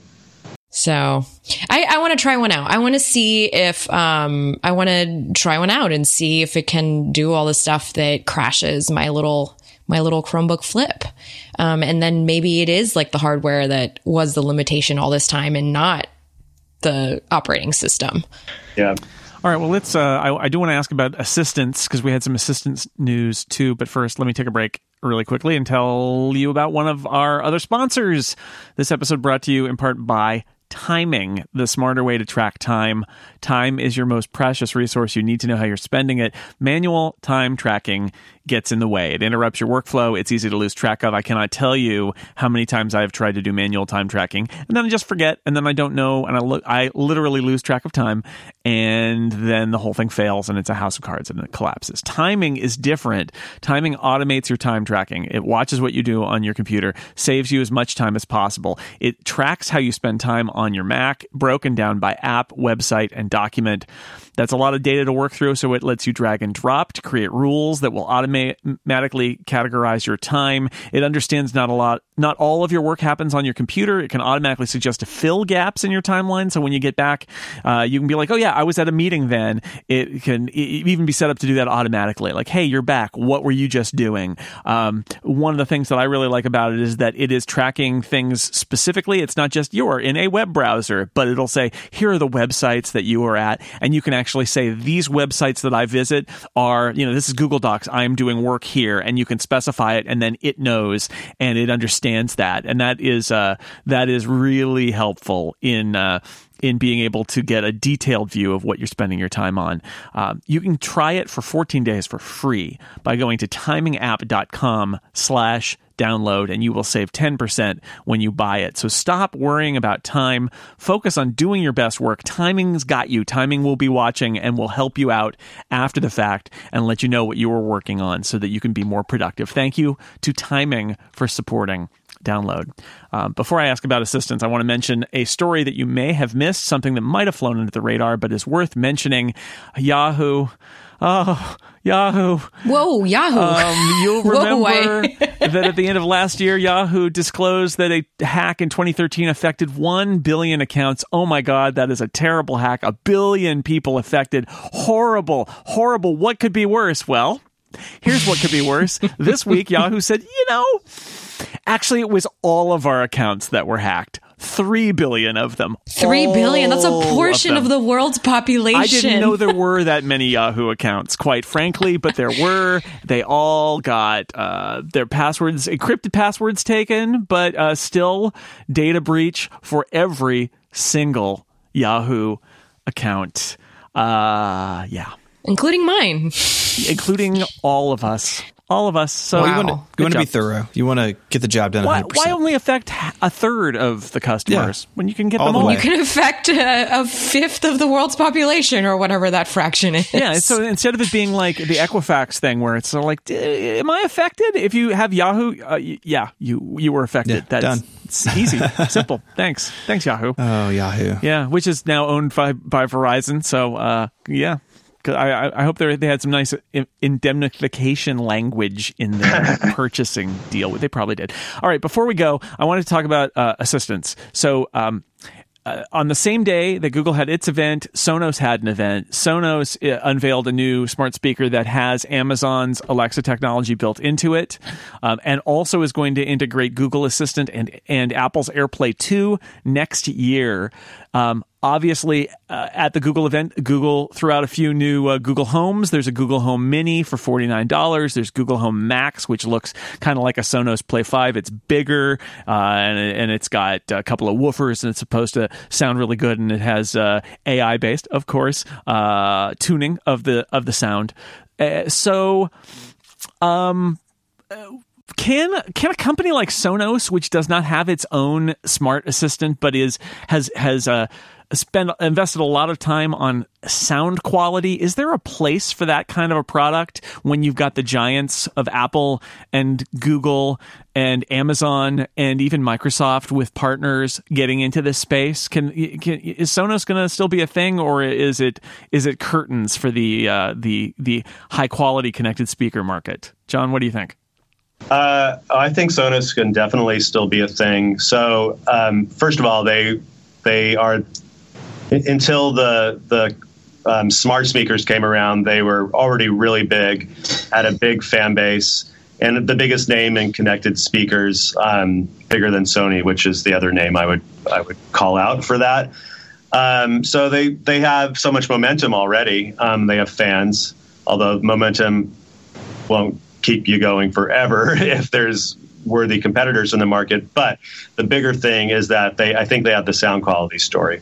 So I, I want to try one out. I want to see if, um, I want to try one out and see if it can do all the stuff that crashes my little my little Chromebook Flip. Um, and then maybe it is like the hardware that was the limitation all this time and not the operating system. Yeah. All right. Well, let's. Uh, I, I do want to ask about assistance because we had some assistance news too. But first, let me take a break really quickly and tell you about one of our other sponsors. This episode brought to you in part by timing, the smarter way to track time. Time is your most precious resource. You need to know how you're spending it. Manual time tracking gets in the way. It interrupts your workflow. It's easy to lose track of. I cannot tell you how many times I've tried to do manual time tracking and then I just forget and then I don't know and I I literally lose track of time and then the whole thing fails and it's a house of cards and it collapses. Timing is different. Timing automates your time tracking. It watches what you do on your computer, saves you as much time as possible. It tracks how you spend time on your Mac, broken down by app, website, and document. That's a lot of data to work through, so it lets you drag and drop to create rules that will automatically categorize your time. It understands not a lot, not all of your work happens on your computer. It can automatically suggest to fill gaps in your timeline. So when you get back, uh, you can be like, "Oh yeah, I was at a meeting then." It can even be set up to do that automatically. Like, "Hey, you're back. What were you just doing?" Um, one of the things that I really like about it is that it is tracking things specifically. It's not just you're in a web browser, but it'll say, "Here are the websites that you are at," and you can actually say these websites that I visit are, you know, this is Google Docs. I'm doing work here, and you can specify it, and then it knows and it understands that, and that is uh, that is really helpful in. Uh, in being able to get a detailed view of what you're spending your time on. Um, you can try it for 14 days for free by going to timingapp.com slash download and you will save 10% when you buy it. So stop worrying about time. Focus on doing your best work. Timing's got you. Timing will be watching and will help you out after the fact and let you know what you are working on so that you can be more productive. Thank you to Timing for supporting download. Um, before I ask about assistants, I want to mention a story that you may have missed, something that might have flown under the radar, but is worth mentioning. Yahoo. Oh, Yahoo. Whoa, Yahoo. Um, you'll [LAUGHS] remember [LAUGHS] that at the end of last year, Yahoo disclosed that a hack in 2013 affected 1 billion accounts. Oh my God, that is a terrible hack. A billion people affected. Horrible, horrible. What could be worse? Well, here's what could be worse. this week, Yahoo said, you know, actually, it was all of our accounts that were hacked. Three billion of them. Three billion. That's a portion of, them. the world's population. I didn't know there were that many Yahoo accounts, quite frankly, but there were. They all got uh, their passwords, encrypted passwords taken, but uh, still data breach for every single Yahoo account. Uh, yeah, including mine. including all of us. All of us. So Wow. you You want wanna- You want to be thorough. You want to get the job done. why, 100%. why only affect a third of the customers when you can get All them the all? way. You can affect a, a fifth of the world's population or whatever that fraction is. Yeah, so instead of it being like the Equifax thing, where it's sort of like, am I affected? If you have Yahoo, uh, yeah, you you were affected. Yeah, That's done. It's easy, [LAUGHS] simple. Thanks, thanks Yahoo. Oh, Yahoo. yeah, which is now owned by by Verizon. So uh, yeah. 'Cause I, I- hope they they had some nice indemnification language in their [LAUGHS] purchasing deal. They probably did. All right, before we go, I wanted to talk about uh, assistants. So um, uh, on the same day that Google had its event, Sonos had an event. Sonos uh, unveiled a new smart speaker that has Amazon's Alexa technology built into it, um, and also is going to integrate Google Assistant and and Apple's AirPlay 2 next year. Um, obviously, uh, at the Google event, Google threw out a few new uh, Google Homes. There's a Google Home Mini for forty nine dollars. There's Google Home Max, which looks kind of like a Sonos Play Five. It's bigger uh, and and it's got a couple of woofers and it's supposed to sound really good. And it has uh, AI based, of course, uh, tuning of the of the sound. Uh, so can can a company like Sonos, which does not have its own smart assistant, but is has has uh, spent invested a lot of time on sound quality, is there a place for that kind of a product when you've got the giants of Apple and Google and Amazon and even Microsoft with partners getting into this space? Can, can is Sonos going to still be a thing, or is it is it curtains for the uh, the the high quality connected speaker market? Jon, what do you think? Uh, I think Sonos can definitely still be a thing. So, um, first of all, they they are until the the um, smart speakers came around, they were already really big, had a big fan base, and the biggest name in connected speakers, um, bigger than Sony, which is the other name I would I would call out for that. Um, so they they have so much momentum already. Um, they have fans, although momentum won't keep you going forever [LAUGHS] if there's worthy competitors in the market. But the bigger thing is that they, I think they have the sound quality story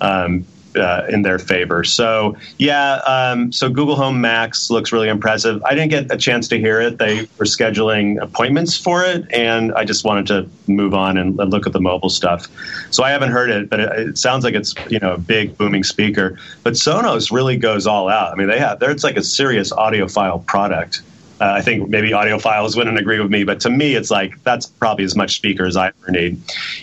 um, uh, in their favor. So yeah, um, so Google Home Max looks really impressive. I didn't get a chance to hear it. They were scheduling appointments for it, and I just wanted to move on and, look at the mobile stuff. So I haven't heard it, but it, it sounds like it's you know a big booming speaker. But Sonos really goes all out. I mean, they have there. It's like a serious audiophile product. Uh, I think maybe audiophiles wouldn't agree with me, but to me, it's like that's probably as much speaker as I ever need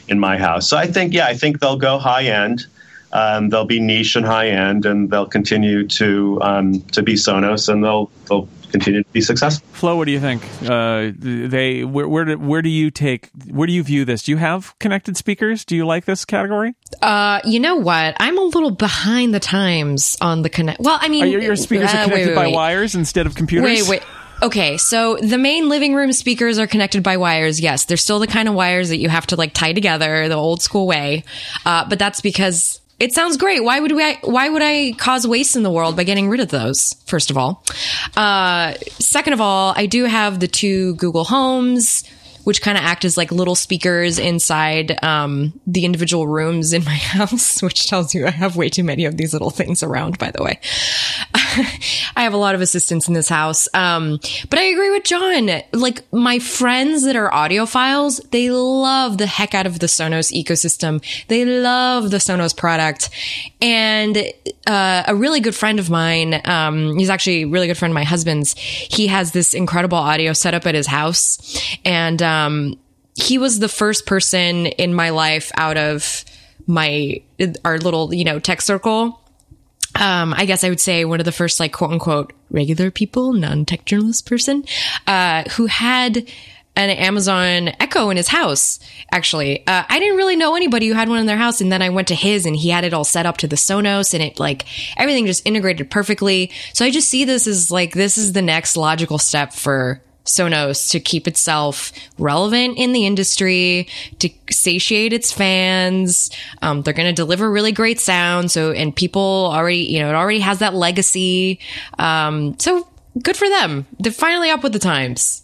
in my house. So I think, yeah, I think they'll go high end. Um, they'll be niche and high end, and they'll continue to um, to be Sonos, and they'll they'll continue to be successful. Flo, what do you think? Uh, they where where do, where do you take where do you view this? Do you have connected speakers? Do you like this category? Uh, you know what? I'm a little behind the times on the connect. Well, I mean, Are your, your speakers uh, are wait, connected wait, by wait. wires instead of computers? Wait, wait. Okay, so the main living room speakers are connected by wires. Yes, they're still the kind of wires that you have to like tie together the old school way. Uh, but that's because it sounds great. Why would we? Why would I cause waste in the world by getting rid of those? First of all, uh, second of all, I do have the two Google Homes. Which kind of act as like little speakers inside um, the individual rooms in my [LAUGHS] house, which tells you I have way too many of these little things around, by the way. [LAUGHS] I have a lot of assistants in this house. Um, but I agree with Jon. Like my friends that are audiophiles, they love the heck out of the Sonos ecosystem. They love the Sonos product. And uh, a really good friend of mine, um, he's actually a really good friend of my husband's. He has this incredible audio setup at his house. And um, he was the first person in my life out of my our little you know tech circle um, I guess I would say one of the first like quote unquote regular people, non tech journalist person, uh, who had an Amazon Echo in his house. Actually, uh, I didn't really know anybody who had one in their house, and then I went to his, and he had it all set up to the Sonos, and it like everything just integrated perfectly. So I just see this as like this is the next logical step for Sonos to keep itself relevant in the industry, to satiate its fans. Um, they're going to deliver really great sound. So, and people already, you know, it already has that legacy. Um, so good for them. They're finally up with the times.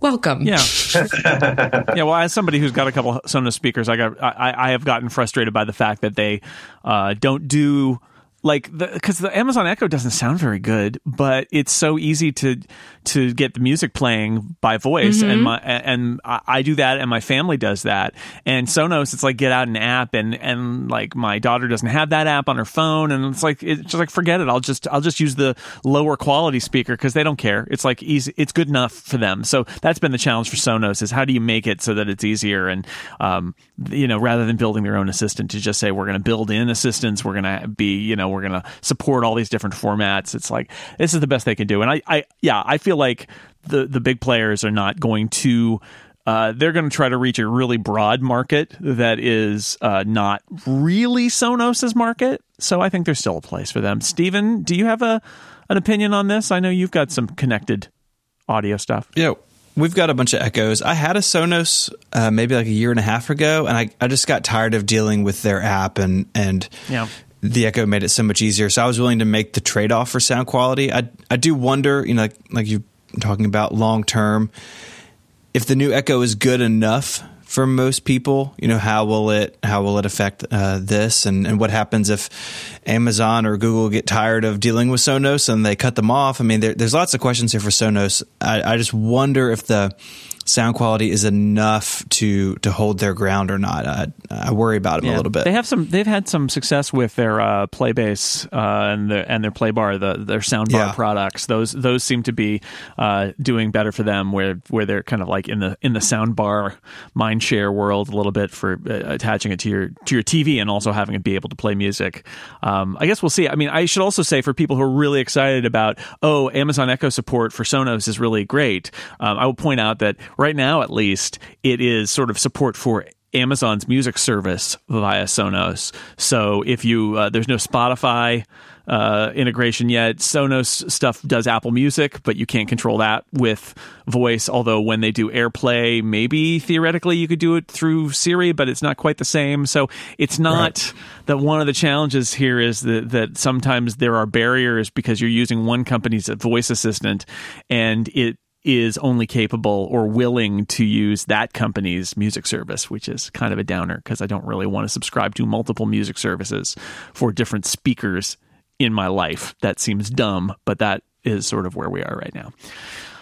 Welcome. Yeah. [LAUGHS] yeah. Well, as somebody who's got a couple Sonos speakers, I got, I, I have gotten frustrated by the fact that they, uh, don't do, like the because the Amazon Echo doesn't sound very good, but it's so easy to to get the music playing by voice, mm-hmm. and my and I do that, and my family does that, and Sonos it's like get out an app, and and like my daughter doesn't have that app on her phone, and it's like it's just like forget it, I'll just I'll just use the lower quality speaker because they don't care. It's like easy, it's good enough for them. So that's been the challenge for Sonos is how do you make it so that it's easier and um you know rather than building their own assistant to just say we're going to build in assistants, we're going to be you know we're going to support all these different formats. It's like this is the best they can do, and I, I yeah, I feel like the the big players are not going to. Uh, they're going to try to reach a really broad market that is uh, not really Sonos's market. So I think there's still a place for them. Stephen, do you have a an opinion on this? I know you've got some connected audio stuff. Yeah, we've got a bunch of Echoes. I had a Sonos uh, maybe like a year and a half ago, and I, I just got tired of dealing with their app and and yeah the Echo made it so much easier. So I was willing to make the trade off for sound quality. I I do wonder, you know, like like you're talking about long term, if the new Echo is good enough for most people, you know, how will it how will it affect uh, this, and and what happens if Amazon or Google get tired of dealing with Sonos and they cut them off? I mean, there, there's lots of questions here for Sonos. I, I just wonder if the sound quality is enough to to hold their ground or not. I, I worry about them yeah. a little bit. They have some. They've had some success with their uh, Playbase uh, and their and their Playbar, the their soundbar yeah. products. Those those seem to be uh, doing better for them, where where they're kind of like in the in the soundbar mindshare world a little bit for uh, attaching it to your to your TV and also having it be able to play music. Um, I guess we'll see. I mean, I should also say for people who are really excited about oh, Amazon Echo support for Sonos is really great. Um, I will point out that right now, at least, it is sort of support for Amazon's music service via Sonos. So if you uh, there's no Spotify uh, integration yet. Sonos stuff does Apple Music, but you can't control that with voice. Although when they do AirPlay, maybe theoretically you could do it through Siri, but it's not quite the same. So it's not right. that one of the challenges here is that, that sometimes there are barriers because you're using one company's voice assistant and it is only capable or willing to use that company's music service, which is kind of a downer because I don't really want to subscribe to multiple music services for different speakers in my life. That seems dumb, but that is sort of where we are right now.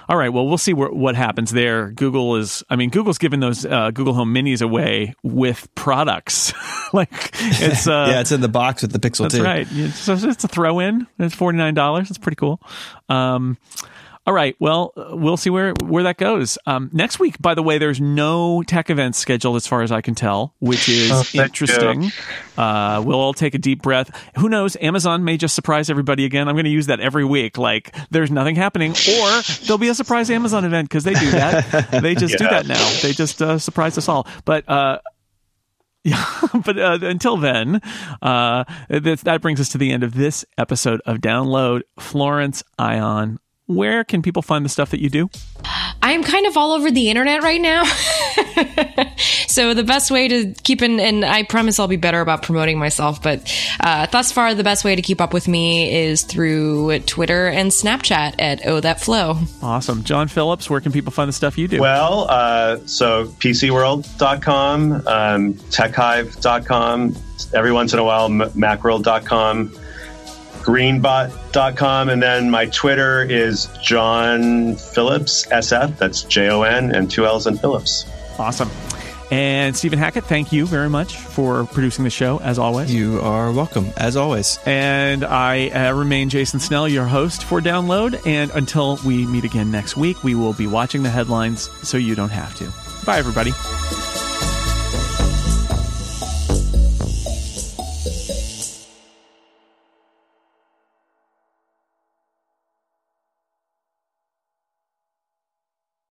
All right, well, we'll see where, what happens there. Google is, I mean, Google's given those uh, Google Home Minis away with products. [LAUGHS] like it's [LAUGHS] uh, yeah, it's in the box with the Pixel. That's 2. right. So it's a throw in. It's forty nine dollars. It's pretty cool. Um, all right. Well, we'll see where where that goes. Um, next week, by the way, there's no tech events scheduled as far as I can tell, which is oh, interesting. Uh, we'll all take a deep breath. Who knows? Amazon may just surprise everybody again. I'm going to use that every week. Like there's nothing happening, or there'll be a surprise Amazon event because they do that. they just yeah. do that now. They just uh, surprise us all. But uh, [LAUGHS] yeah, but uh, until then, uh, that brings us to the end of this episode of Download. Florence Ion, where can people find the stuff that you do? I'm kind of all over the internet right now. [LAUGHS] so the best way to keep in, and I promise I'll be better about promoting myself, but uh, thus far, the best way to keep up with me is through Twitter and Snapchat at Oh That Flo. Awesome. Jon Phillips, where can people find the stuff you do? Well, uh, so PCWorld.com, um, TechHive.com, every once in a while, Macworld.com greenbot.com. And then my Twitter is Jon Phillips SF. That's J O N and two L's and Phillips. Awesome. And Stephen Hackett, thank you very much for producing the show, as always. You are welcome, as always. And I uh, remain Jason Snell, your host for Download. And until we meet again next week, we will be watching the headlines so you don't have to. Bye, everybody.